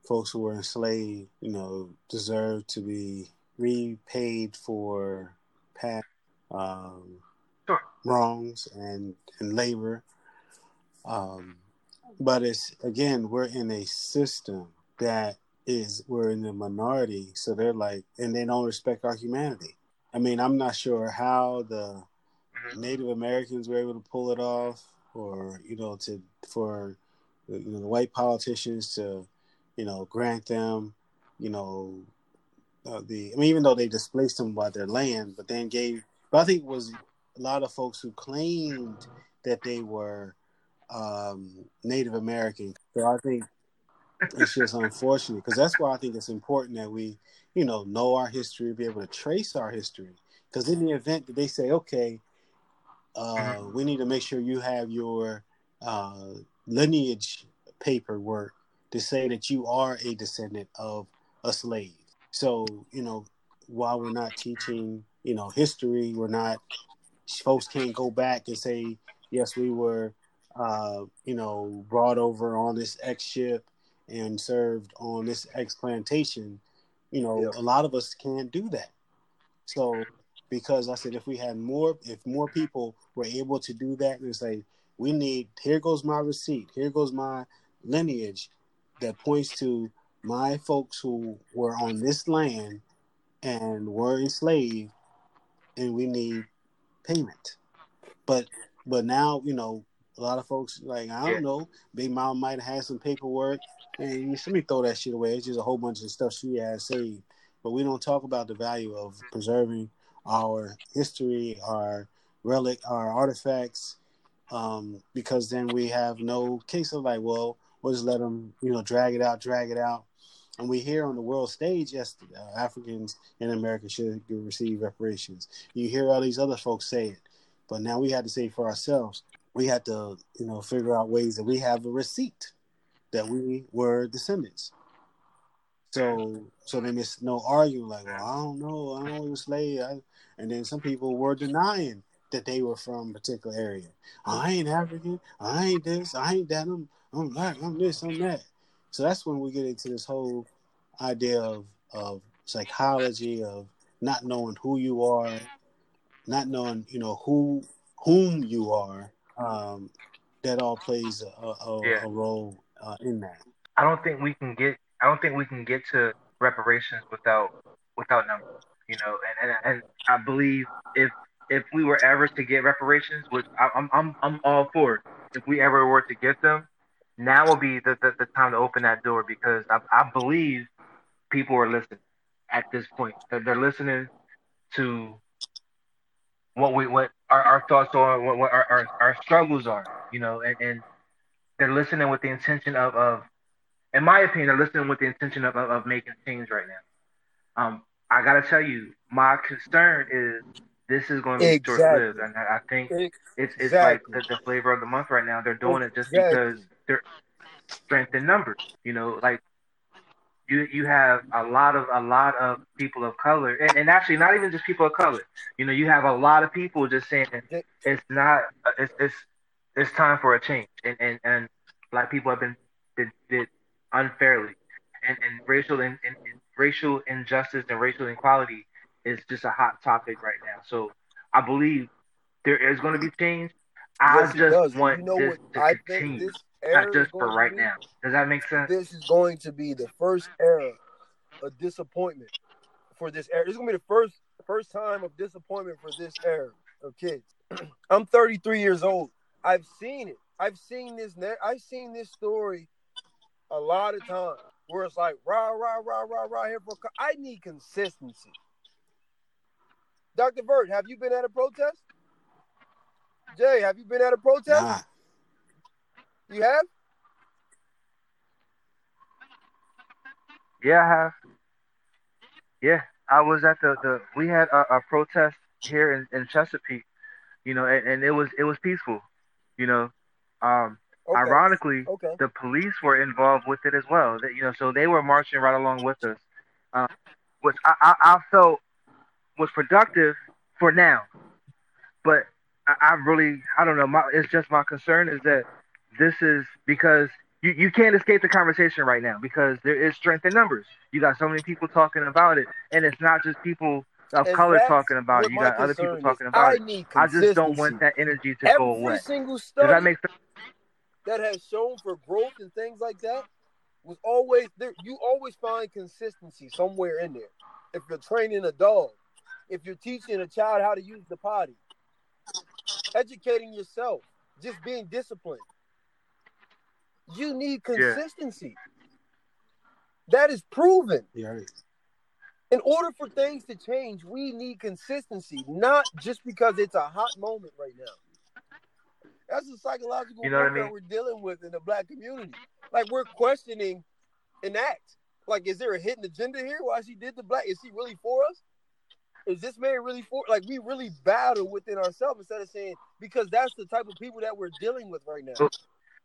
folks who were enslaved, you know, deserve to be repaid for past um, Sure. wrongs and and labor. Um, but it's again, we're in a system that is we're in the minority, so they're like, and they don't respect our humanity. I mean, I'm not sure how the Mhm. Native Americans were able to pull it off, or you know, to for you know the white politicians to you know grant them, you know, uh, the I mean, even though they displaced them by their land, but then gave. But I think it was a lot of folks who claimed that they were um, Native American. So I think it's just unfortunate because that's why I think it's important that we, you know, know our history, be able to trace our history. Because in the event that they say, okay, uh, we need to make sure you have your uh, lineage paperwork to say that you are a descendant of a slave. So, you know, while we're not teaching, you know, history, we're not, folks can't go back and say, yes, we were, uh, you know, brought over on this X ship and served on this X plantation. You know, Yep. a lot of us can't do that. So, because I said, if we had more, if more people were able to do that and say, we need, here goes my receipt, here goes my lineage that points to my folks who were on this land and were enslaved, and we need payment. But but now you know a lot of folks like I don't Yeah. know. Big Mom might have had some paperwork, and you let me throw that shit away. It's just a whole bunch of stuff she has saved. But we don't talk about the value of preserving our history, our relic, our artifacts, um, because then we have no case of like, well, we'll just let them, you know, drag it out, drag it out. And we hear on the world stage, yes, uh, Africans in America should receive reparations. You hear all these other folks say it, but now we had to say for ourselves. We had to, you know, figure out ways that we have a receipt that we were descendants. So, so then it's no arguing like, well, I don't know, I don't slave. And then some people were denying that they were from a particular area. I ain't African. I ain't this. I ain't that. I'm, I'm black. I'm this. I'm that. So that's when we get into this whole idea of of psychology of not knowing who you are, not knowing you know who whom you are. Um, that all plays a, a, Yeah. a role uh, in that. I don't think we can get. I don't think we can get to reparations without without numbers. You know, and and, and I believe if if we were ever to get reparations, which I'm I'm I'm all for. If we ever were to get them, now will be the, the, the time to open that door because I, I believe people are listening at this point. They're, they're listening to what we what our, our thoughts are, what, what our, our, our struggles are, you know, and, and they're listening with the intention of, of in my opinion, they're listening with the intention of, of, of making change right now. Um, I gotta tell you, my concern is this is going to be Exactly. short lived, and I think it's it's like the, the flavor of the month right now. They're doing it just Exactly. because they're strength in numbers. You know, like you you have a lot of a lot of people of color, and, and actually not even just people of color. You know, you have a lot of people just saying it's not it's it's it's time for a change, and and and black people have been did, did unfairly, and and racial and, and, and racial injustice and racial inequality is just a hot topic right now. So I believe there is going to be change. I Yes, just want you know this what to I think continue, this not just for right be? now. Does that make sense? This is going to be the first era of disappointment for this era. This is going to be the first first time of disappointment for this era of kids. *clears throat* I'm 33 years old. I've seen it. I've seen this. I've seen this story a lot of times where it's like rah rah rah rah rah here for. I need consistency. Dr. Vert, have you been at a protest? Jay, have you been at a protest? Nah, You have? Yeah, I have. Yeah, I was at the, the we had a, a protest here in, in Chesapeake, you know, and, and it was it was peaceful, you know. Um, Okay. ironically, Okay. the police were involved with it as well. That you know, so they were marching right along with us. Um, which I, I, I felt was productive for now. But I, I really, I don't know. My, it's just my concern is that this is because you, you can't escape the conversation right now because there is strength in numbers. You got so many people talking about it, and it's not just people of And color talking about it. You got other people talking about I it. I just don't want that energy to Every go away. single Does that make sense? that has shown for growth and things like that was always there. You always find consistency somewhere in there. If you're training a dog, if you're teaching a child how to use the potty, educating yourself, just being disciplined, you need Yeah. consistency. That is proven. Yeah. In order for things to change, we need consistency, not just because it's a hot moment right now. That's the psychological You know what I warfare mean? we're dealing with in the black community. Like we're questioning an act. Like, is there a hidden agenda here? Why she did the black? Is he really for us? Is this man really for? Like, we really battle within ourselves instead of saying because that's the type of people that we're dealing with right now. So-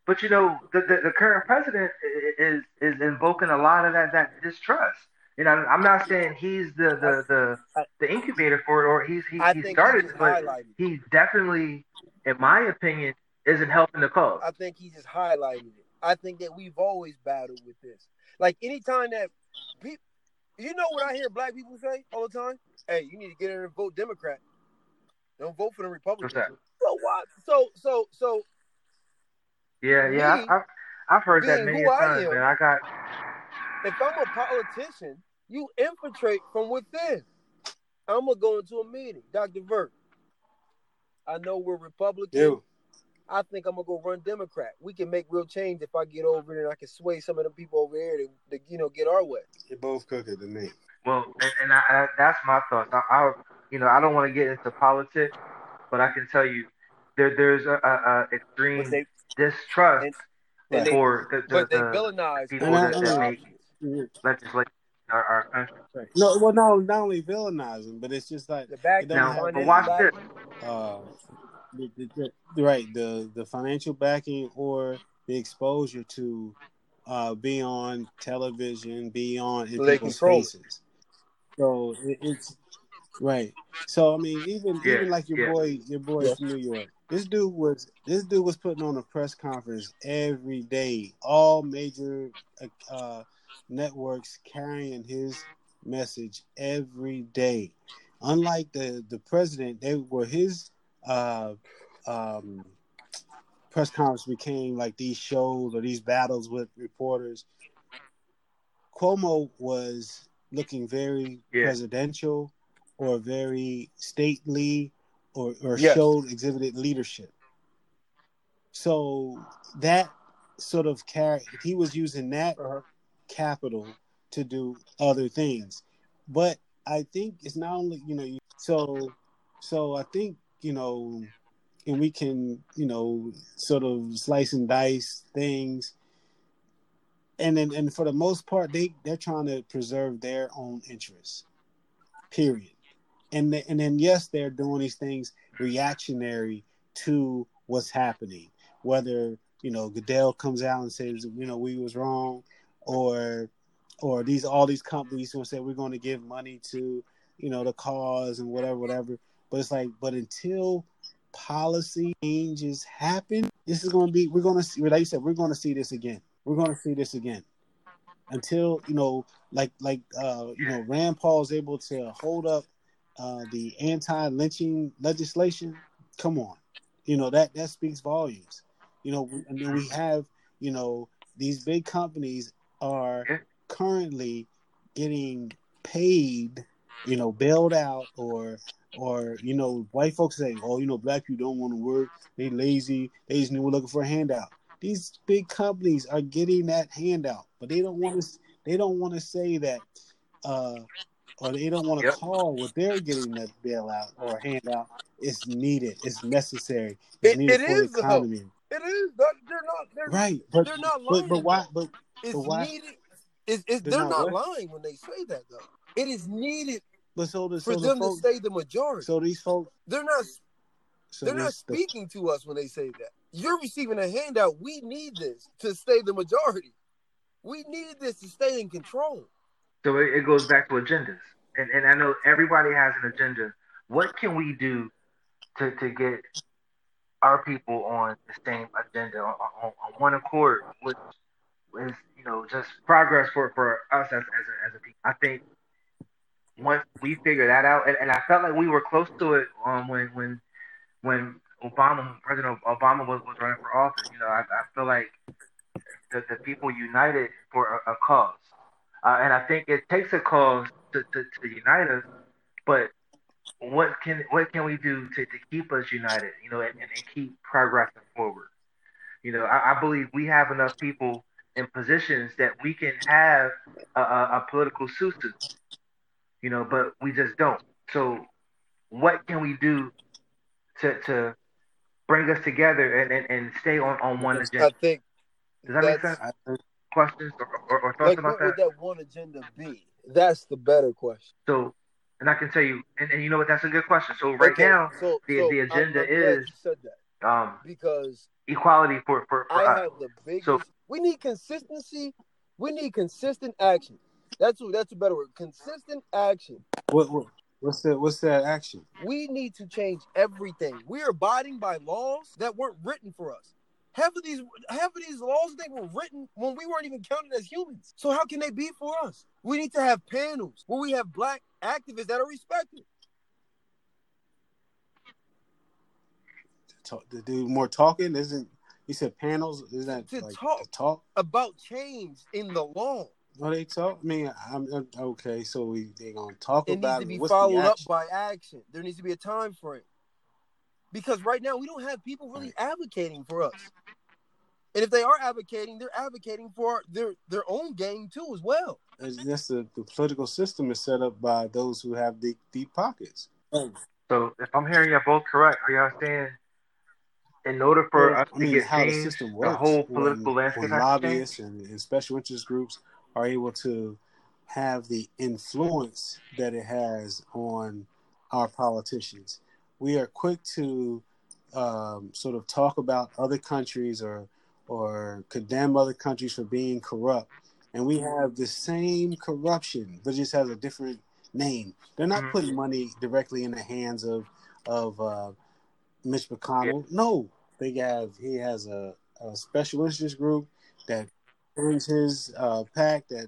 But you know, the, the, the current president is is invoking a lot of that that distrust. You know, I'm not saying he's the the the, the incubator for it, or he's he, he started, he but highlighted. he definitely, in my opinion, isn't helping the cause. I think he just highlighted it. I think that we've always battled with this. Like anytime that people, you know what I hear black people say all the time? Hey, you need to get in and vote Democrat. Don't vote for the Republicans. What's that? So what? So so so Yeah, yeah, Me, I, I've I've heard that many times, am, man. I got if I'm a politician, you infiltrate from within. I'm gonna go into a meeting, Dr. Vert. I know we're Republican. Yeah. I think I'm gonna go run Democrat. We can make real change if I get over there and I can sway some of the people over here to, to you know get our way. They both cooking to me. well, and, and I, I, that's my thoughts. I, I, you know, I don't want to get into politics, but I can tell you, there there's a, a, a extreme they distrust and- and they- for the, the, but they the villainize people And that, I that mean- make legislation our, our country. No, well, no, not only villainizing, but it's just like the back It doesn't Now, but watch back- this. uh, the, the, the, right the the financial backing or the exposure to uh, be on television, be on in So they people's faces. So it, it's right. So I mean, even Yeah, even like your yeah. boy, your boy Yeah. from New York. This dude was this dude was putting on a press conference every day. All major uh, networks carrying his message every day. Unlike the the president, they were his uh, um, press conference became like these shows or these battles with reporters. Cuomo was looking very Yeah. presidential or very stately or, or Yes. showed exhibited leadership. So that sort of carry he was using that Uh-huh. capital to do other things. But I think it's not only you know so so I think you know and we can you know sort of slice and dice things. And then and for the most part they they're trying to preserve their own interests period. And the, and then yes they're doing these things reactionary to what's happening whether you know Goodell comes out and says you know we was wrong or or these all these companies who say we're going to give money to you know the cause and whatever whatever but it's like but until policy changes happen this is going to be we're going to see like you said we're going to see this again. We're going to see this again. Until you know like like uh you know rand paul's able to hold up uh the anti-lynching legislation. Come on. You know that that speaks volumes. You know and then we have you know these big companies are currently getting paid you know bailed out or or you know white folks say, oh you know black people don't want to work they lazy they just we're looking for a handout these big companies are getting that handout but they don't want to they don't want to say that uh or they don't want to Yep. call what they're getting that bailout or handout it's needed it's necessary it's It- needed it for is, the though. economy It is. They're, not. They're, right but They're not lying. but why though. but It's but why- needed. It's, it's, They're they're not not lying when they say that though. It is needed but so the for so the them folks to stay the majority. so these folks they're not. so they're not this- the- speaking to us when they say that. You're receiving a handout. We need this to stay the majority. We need this to stay in control. So it, it goes back to agendas, and and I know everybody has an agenda. What can we do to to get our people on the same agenda, on, on, on one accord, which is you know just progress for for us as as a, as a people. I think once we figure that out, and, and I felt like we were close to it um, when when when Obama, President Obama was, was running for office. You know, I, I feel like the, the people united for a, a cause. Uh, and I think it takes a cause to, to, to unite us, but what can what can we do to, to keep us united, you know, and, and keep progressing forward? You know, I, I, believe we have enough people in positions that we can have a, a, a political susu, you know, but we just don't. So, what can we do to to bring us together and, and, and stay on, on one agenda? I think does that make sense? Questions or, or, or thoughts like, about what that? would that one agenda be? That's the better question. So, and I can tell you, and, and you know what? That's a good question. So right Okay, now, so, the, so the I'm- agenda I'm is said that um, because equality for for, for I us. have the biggest. So- we need consistency. We need consistent action. That's what. That's a better word. Consistent action. What, what what's that? What's that action? We need to change everything. We are abiding by laws that weren't written for us. Half of these, half of these laws they were written when we weren't even counted as humans. So how can they be for us? We need to have panels where we have black activists that are respected. Talk, to do more talking? Isn't you said panels? Is that To like talk. to talk? about change in the law. No, they talk. I mean, I'm, I'm- okay. So we they gonna talk It needs about to it. be What's the followed up by action. There needs to be a time frame. Because right now we don't have people really advocating for us. And if they are advocating, they're advocating for their their own gain too as well. It's just the, the political system is set up by those who have deep deep pockets. So if I'm hearing you both correct, are y'all saying in order for Well, us I to mean, get how the change, system the works. whole when- political landscape when has to change? lobbyists and, and special interest groups are able to have the influence that it has on our politicians. We are quick to um, sort of talk about other countries or or condemn other countries for being corrupt, and we have the same corruption, but just has a different name. They're not Mhm. putting money directly in the hands of of uh, Mitch McConnell. No, they have he has a, a special interest group that funds his uh, PAC that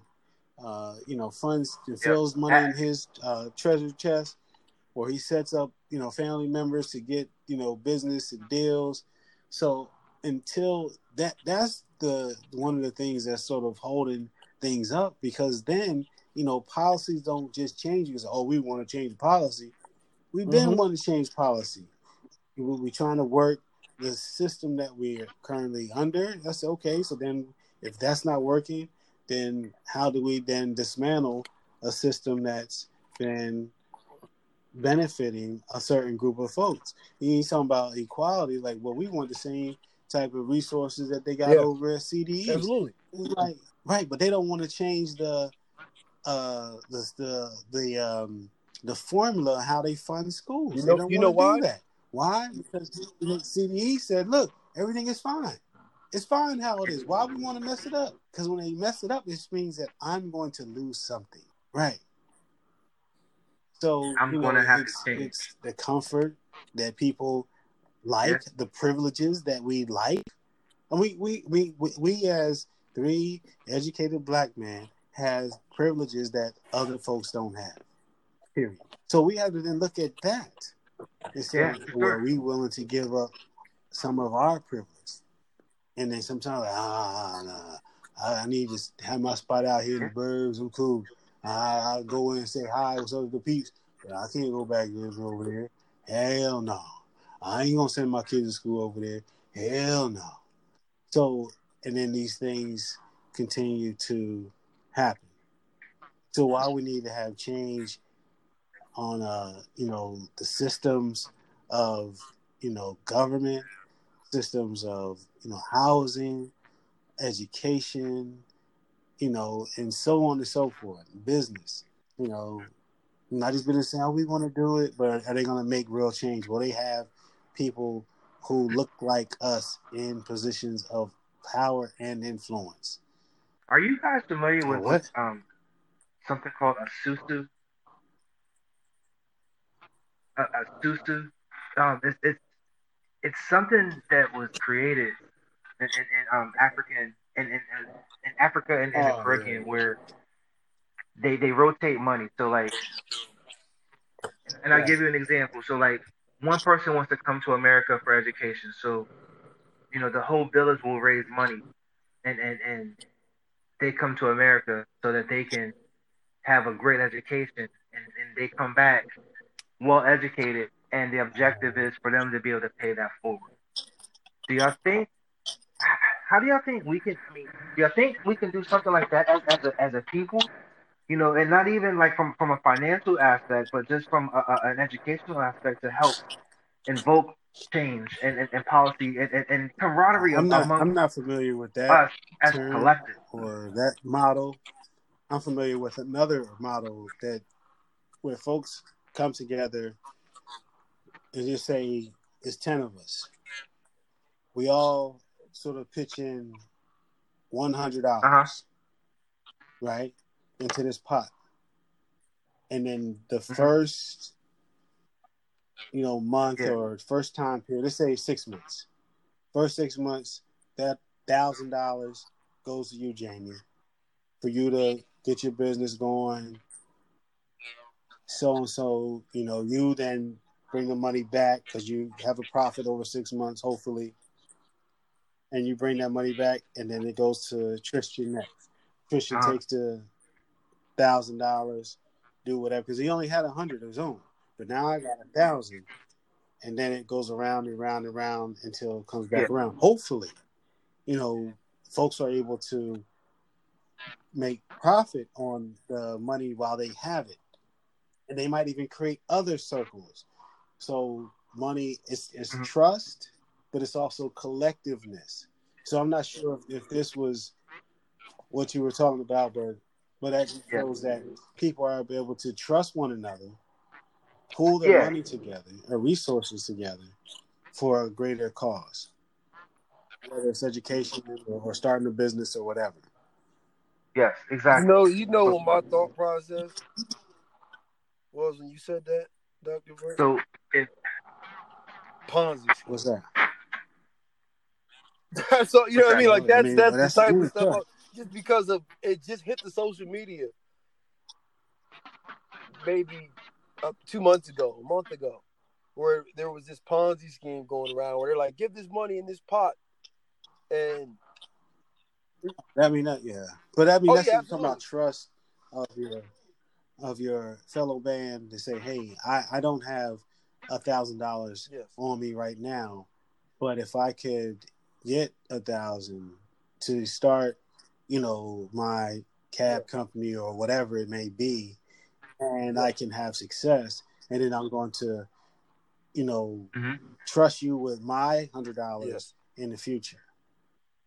uh, you know funds and fills money in his uh, treasure chest, or he sets up you know family members to get you know business and deals. So until that, that's the one of the things that's sort of holding things up because then you know policies don't just change because oh we want to change policy. We've been Mhm. wanting to change policy. We're trying to work the system that we're currently under. That's okay. So then, if that's not working, then how do we then dismantle a system that's been benefiting a certain group of folks? He's talking about equality. Like, well, we want the same type of resources that they got Yeah. over at CDE. Absolutely. Like right, but they don't want to change the uh the the the um the formula how they fund schools. You they know- don't you know why? do that. Why? Because CDE said, look, everything is fine. It's fine how it is. Why we want to mess it up? Because when they mess it up, it means that I'm going to lose something. Right. So I'm you know, gonna have to it's, change. it's the comfort that people like, Yes. the privileges that we like. And we, we, we, we, we as three educated black men has privileges that other folks don't have. Period. So we have to then look at that and say, Yeah, sure. are we willing to give up some of our privilege? And then sometimes, like, ah, nah, I, I need to have my spot out here in the burbs. I'm cool. I, I'll go in and say hi, what's up to the peeps. But I can't go back and live over there. Hell no. I ain't gonna send my kids to school over there. Hell no. So, and then these things continue to happen. So, why we need to have change on, uh, you know, the systems of, you know, government, systems of, you know, housing, education, you know, and so on and so forth, business, you know, not just business saying, oh, we want to do it, but are they going to make real change? Will they have people who look like us in positions of power and influence? Are you guys familiar with What? um something called a susu. A, a susu. Um, it's, it's it's something that was created in, in, in um African in, in, in Africa and in Oh, the Caribbean yeah. where they they rotate money. So like, and I'll give you an example. So like, one person wants to come to America for education. So, you know, the whole village will raise money, and and and they come to America so that they can have a great education, and, and they come back well educated, and the objective is for them to be able to pay that forward. Do y'all think? How do y'all think we can? I mean, do y'all think we can do something like that as, as a as a people? You know, and not even like from from a financial aspect, but just from a, a, an educational aspect to help invoke change and, and, and policy and, and, and camaraderie I'm not. among I'm not familiar with that us as collective. or that model. I'm familiar with another model that where folks come together and just say it's ten of us. We all sort of pitch in one hundred dollars, Uh-huh. right, into this pot, and then the Mhm. first, you know, month Yeah. or first time period, let's say six months. First six months, that thousand dollars goes to you, Jamie, for you to get your business going. So and so, you know, you then bring the money back because you have a profit over six months, hopefully, and you bring that money back, and then it goes to Tristan next. Tristan Uh-huh. takes the thousand dollars, do whatever, because he only had a hundred of his own, but now I got a thousand, and then it goes around and round and round until it comes back Yeah. around. Hopefully, you know, folks are able to make profit on the money while they have it. And they might even create other circles. So money is, is Mhm. trust, but it's also collectiveness. So I'm not sure if, if this was what you were talking about, but but that just Yeah. shows that people are able to trust one another, pool their Yeah. money together or resources together for a greater cause. Whether it's education or, or starting a business or whatever. Yes, You exactly. know, you know what my thought process was when you said that, Doctor Brent? So if Ponzi. What's that? *laughs* so you know what I mean? Like that's mean, that's, that's the type of stuff. Just because of it just hit the social media maybe uh, two months ago, a month ago, where there was this Ponzi scheme going around where they're like, give this money in this pot, and I mean, that, yeah, but I mean, Oh, that's yeah, talking about trust of your of your fellow band to say, hey, I I don't have a thousand dollars yes, on me right now, but if I could get a thousand to start, you know, my cab company or whatever it may be, and I can have success, and then I'm going to, you know, Mhm. trust you with my hundred dollars yes, in the future.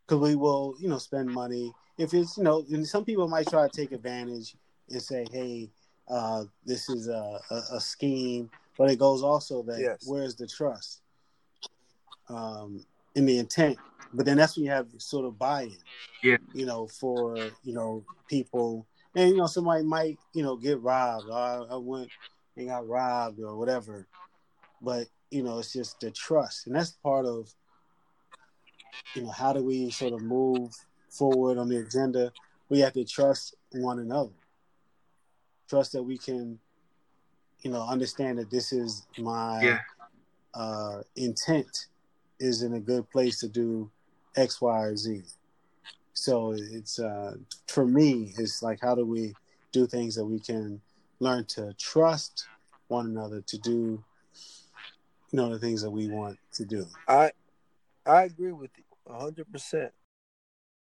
Because we will, you know, spend money. If it's, you know, and some people might try to take advantage and say, hey, uh, this is a, a, a scheme. But it goes also that Yes. where's the trust um, in the intent? But then that's when you have sort of buy-in. Yeah. You know, for you know people, and you know somebody might you know get robbed. Or I, I went and got robbed or whatever. But you know, it's just the trust, and that's part of you know how do we sort of move forward on the agenda. We have to trust one another. Trust that we can, you know, understand that this is my Yeah. uh, intent is in a good place to do X, Y, or Z. So it's uh, for me, it's like how do we do things that we can learn to trust one another to do, you know, the things that we want to do. I I agree with you hundred percent.